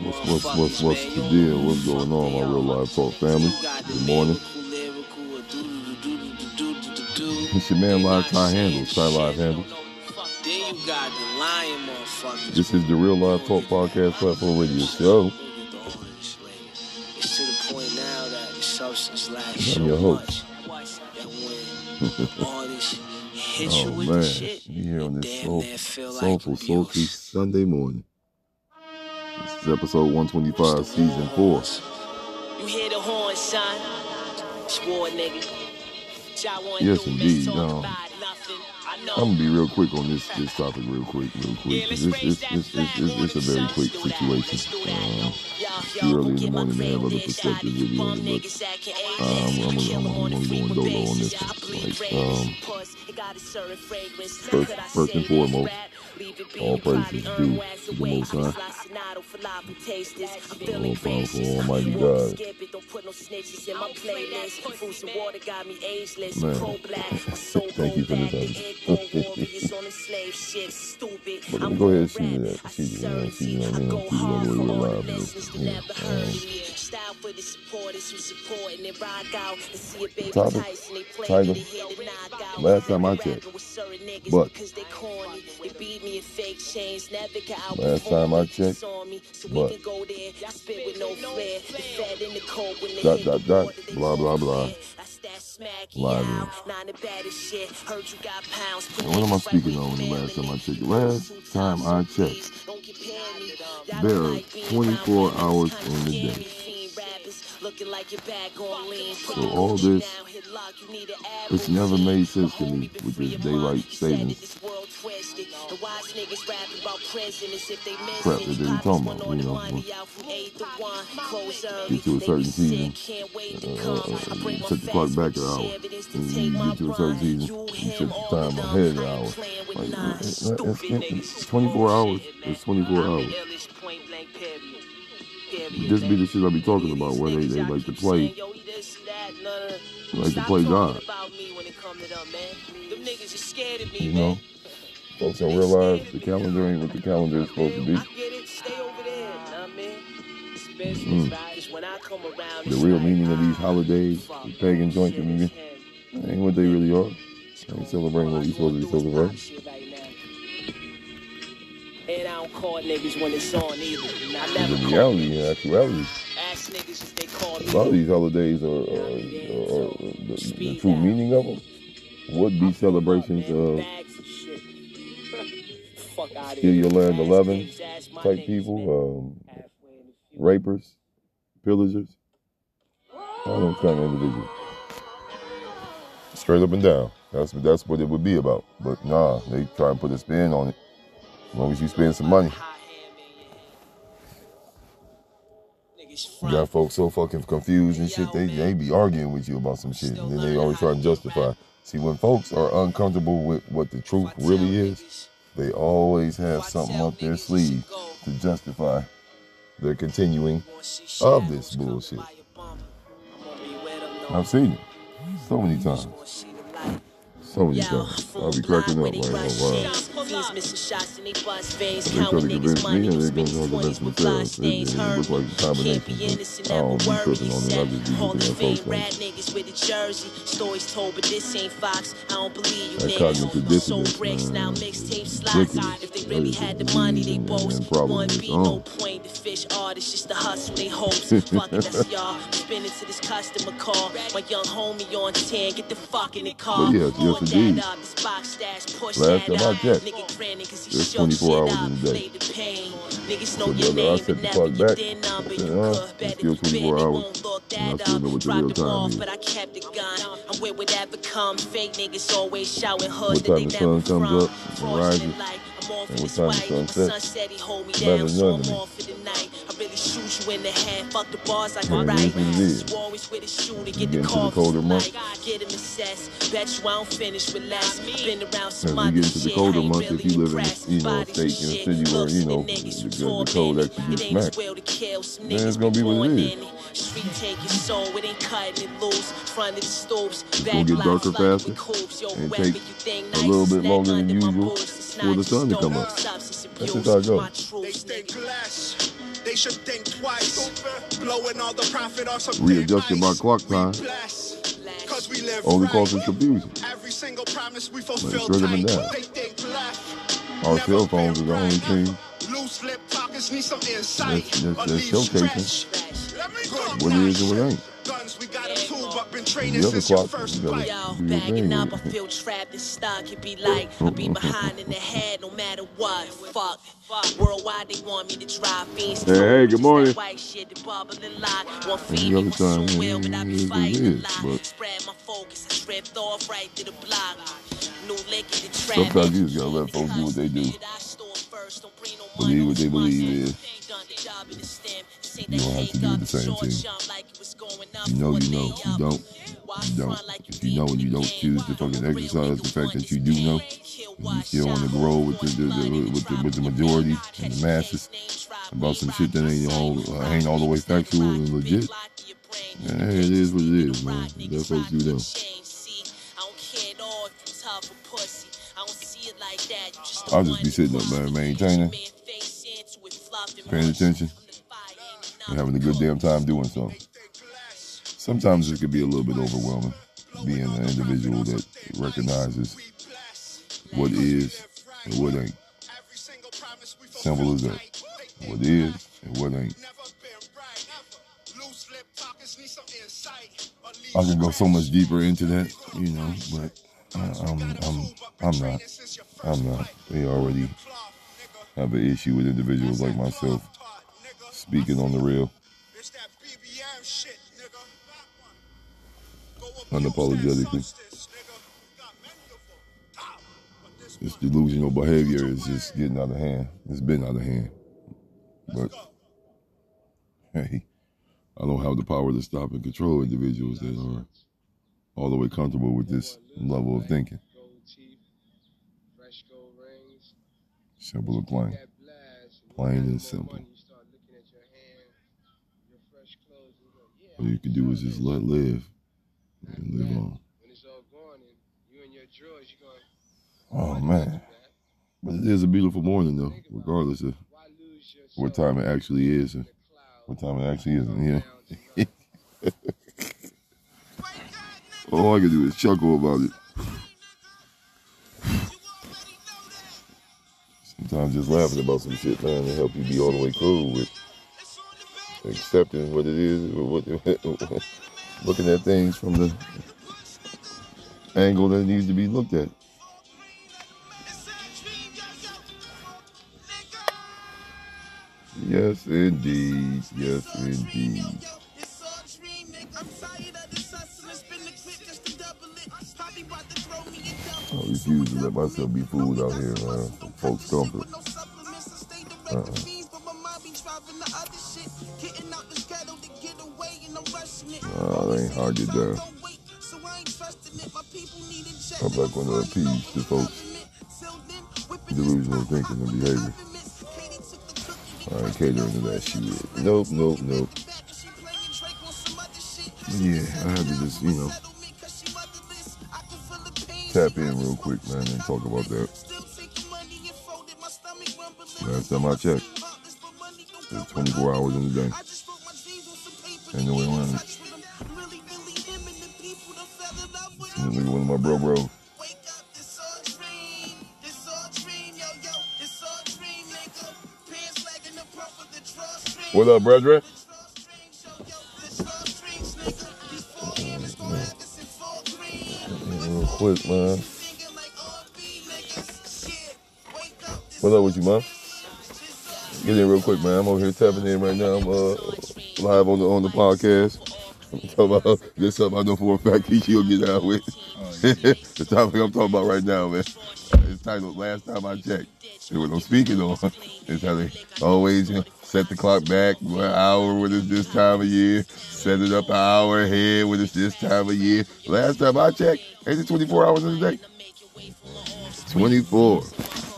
What's what's what's what's the deal? What's going on, my real life talk family? Good morning. It's your man Live Ty Handles, Ty Live Handles. This is the Real Live Talk Podcast Platform Radio Show. I'm your host. oh man, you here on this soul, soulful, sultry Sunday morning. This is episode 125, season four. You hear the horn, son? It's war, nigga. Yes, indeed. Um, I'm gonna be real quick on this this topic, real quick, real quick. It's, it's, it's, it's, a very quick situation. Um, it's too early in the morning to have other perspectives with you but um, I'm, I'm, I'm, I'm going dolo on this. Like, um, first, first and foremost, all praises due to the Most High, the all powerful Almighty God. Man, thank you for this but let me go ahead and see that. See the, you know, see, you know what I mean? See the way we're live. Yeah. Um, topic, title, last time I checked, but last time I checked, but dot, dot, dot, blah, blah, blah. Live in. What am I speaking on the last time I checked? Last time I checked, there are 24 hours in the day. So all this, it's never made sense to me with this daylight savings. crap that they were talking about. You know, get to a certain season, uh, uh, set the clock back an hour, and you get to a certain season, you set the time ahead an hour. Like, it's, it's 24 hours. It's 24 hours. This be the shit I be talking about, where they, they like to play, like to play God. You know, folks don't realize the calendar ain't what the calendar is supposed to be. Mm. The real meaning of these holidays, the pagan joint community, ain't what they really are. They ain't celebrating what we supposed to be celebrating. And don't call niggas when it's on either. I never call reality, in actuality, Ask niggas if they call a lot of these holidays are, are, are, are the, the true meaning of them would be celebrations of Bags of shit. Fuck Steal Your Land 11 type people, um, rapers, pillagers, all those kind of individuals. Straight up and down. That's that's what it would be about. But nah, they try and put a spin on it. As long as you spend some money. You got folks so fucking confused and shit, they, they be arguing with you about some shit. And then they always try to justify. See, when folks are uncomfortable with what the truth really is, they always have something up their sleeve to justify their continuing of this bullshit. I've seen it so many times. So many times. I'll be cracking up like, oh wow. Fiends missing shots and they bust veins. They try to convince me and they gonna convince 20s with fly themselves. It, stains. it looks like a combination. be innocent, but I don't be tripping on it. I just be looking at Fame folks like niggas with a jersey. Stories told, but this ain't Fox. I don't believe you that cognitive dissonance, bricks, now mixtape slots. If they really had the money, they boast. One of its beat, no point. The fish artists just the hustle they host. Fuck it, that's y'all. Spinning to this customer call. My young homie on 10, get the fuck in the car. But yes, yes, indeed. up, this box stash, push Last time I checked, Nigga grinning 'cause he there's 24 hours in the day. Play the pain. So your I set the clock back, I You said, huh, it's still 24 hours. And I still know what the real time is. but I kept the gun. I'm with whatever come. Fake niggas always shouting What time the sun comes up and rises, Fortunate like I'm off and in what this time the white. sun My sets, son said he hold me matters down, so none I'm to me. off for the night. I really shoot you in the head. Fuck the bars like Yeah, a it right. is it is. With a shooter, You get get the into the colder months. like get him assessed. Bet you I don't finish with less. Been around some we other get into the shit. colder I if you live in, you know, a state, in a and shit. city where, you know, the the, the, the cold tormented. actually gets smacked, well to kill some then it's gonna be what it is. In it. Street take your soul, it ain't cutting it loose. Front of the stoops, back get darker faster and take a little bit longer than usual for the sun to come up. That's just how it goes. They think should think twice. Blowing all the profit off some Readjusted my clock time. Only causes confusion. Every single promise we fulfill tight. They think left. Our cell phones are the only thing Loose lip talkers need some insight. That's, showcasing what it is and what ain't. Guns, we got them too, but been training since your first Yo, backing up, I feel trapped and stuck. It be like I be behind in the head no matter what. Fuck. Worldwide, they want me to drive fiends. Hey, hey, good morning. White shit, the bubbling lot. One feet, the time, will, but I be fighting a lot. Spread my focus, I stripped off right to the block. New lick in the trap. Sometimes you just gotta let folks do what they do believe what they believe is. You don't have to do the same thing. You know, you know. You don't, you don't. If you know and you don't choose to fucking exercise the fact that you do know, and you still want to grow with the, the, the, with the with the majority and the masses about some shit that ain't all uh, ain't all the way factual and legit. Yeah, it is what it is, man. That's what you do. I'll just be sitting up, man, maintaining paying attention, and having a good damn time doing so. Sometimes it could be a little bit overwhelming being an individual that recognizes what is and what ain't. Simple as that. What is and what ain't. I can go so much deeper into that, you know, but I'm, I'm, I'm not. I'm not. They already have an issue with individuals like myself speaking on the real. Unapologetically. This delusional behavior is just getting out of hand. It's been out of hand. But hey, I don't have the power to stop and control individuals that are all the way comfortable with this level of thinking. Simple and plain. Plain and simple. All you can do is just let live and live on. Oh man. But it is a beautiful morning though, regardless of what time it actually is and what time it actually isn't. Yeah. All I can do is chuckle about it. Sometimes just laughing about some shit, man, to help you be all the way cool with accepting what it is, what, looking at things from the angle that needs to be looked at. Yes, indeed. Yes, indeed. Refuse to let myself be fooled out here, man. Folks' comfort. Uh-uh. Oh, that ain't hard to get down. I'm not going to appease the folks' delusional thinking and behavior. I ain't catering to that shit. Nope, nope, nope. Yeah, I had to just, you know, tap in real quick, man, and talk about that. Last time I checked, there's 24 hours in the day. Ain't no way around it. Look at one of my bro bro. What up, brethren? Quick, man. What's up with you, man? Get in real quick, man. I'm over here tapping in right now. I'm uh, live on the on the podcast. I'm talking about this something I know for a fact he'll get out with. Oh, the topic I'm talking about right now, man. It's titled "Last Time I Checked." And what I'm speaking on is how they always set the clock back one hour when it's this time of year, set it up an hour ahead when it's this time of year. Last time I checked, ain't it 24 hours in a day? 24.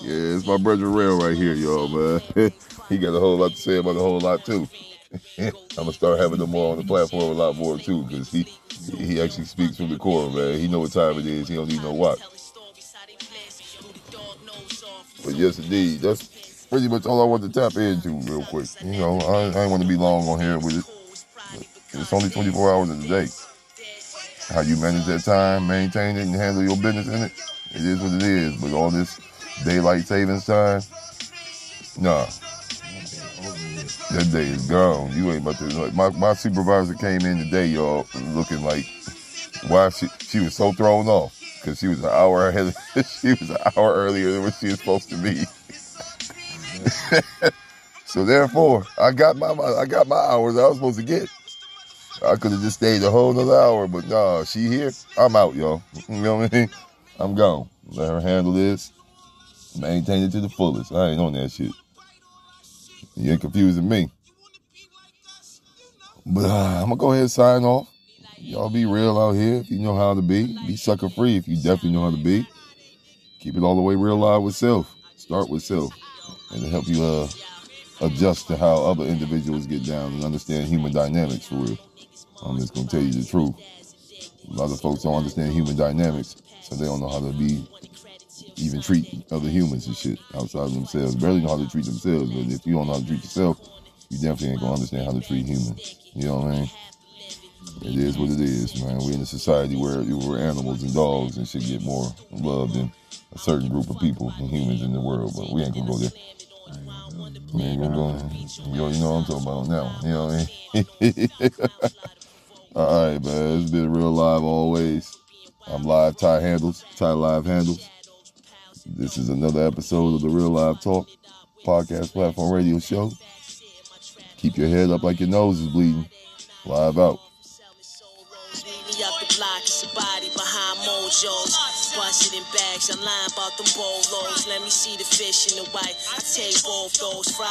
Yeah, it's my brother Rail right here, y'all, man. he got a whole lot to say about a whole lot, too. I'm gonna start having them more on the platform a lot more too, because he he actually speaks from the core, man. He know what time it is. He don't need no watch. But yes, indeed, that's pretty much all I want to tap into real quick. You know, I, I ain't want to be long on here with it. It's only 24 hours in the day. How you manage that time, maintain it, and handle your business in it, it is what it is. But all this daylight savings time, nah. That day is gone. You ain't about to. Like, my, my supervisor came in today, y'all, looking like, why she, she was so thrown off because she was an hour ahead. she was an hour earlier than what she was supposed to be. so therefore, I got my, my I got my hours I was supposed to get. I could have just stayed a whole nother hour, but nah, she here. I'm out, y'all. You know what I mean? I'm gone. Let her handle this. Maintain it to the fullest. I ain't on that shit. You ain't confusing me. But uh, I'm gonna go ahead and sign off. Y'all be real out here if you know how to be. Be sucker free if you definitely know how to be. Keep it all the way real live with self. Start with self. And to help you uh, adjust to how other individuals get down and understand human dynamics for real. I'm just gonna tell you the truth. A lot of folks don't understand human dynamics, so they don't know how to be even treat other humans and shit outside of themselves. Barely know how to treat themselves, but if you don't know how to treat yourself, you definitely ain't gonna understand how to treat humans. You know what I mean? It is what it is, man. We're in a society where where animals and dogs and shit get more love than a certain group of people and humans in the world, but we ain't gonna go there. We ain't gonna go. Yo, you know what I'm talking about now. You know what I mean? All right, man. It's been real live always. I'm live Ty Handles, Ty Live Handles. This is another episode of the Real Live Talk podcast platform radio show. Keep your head up like your nose is bleeding. Live out. Bust it in bags, I'm lying about them bolos. Let me see the fish in the white. I take both those fries.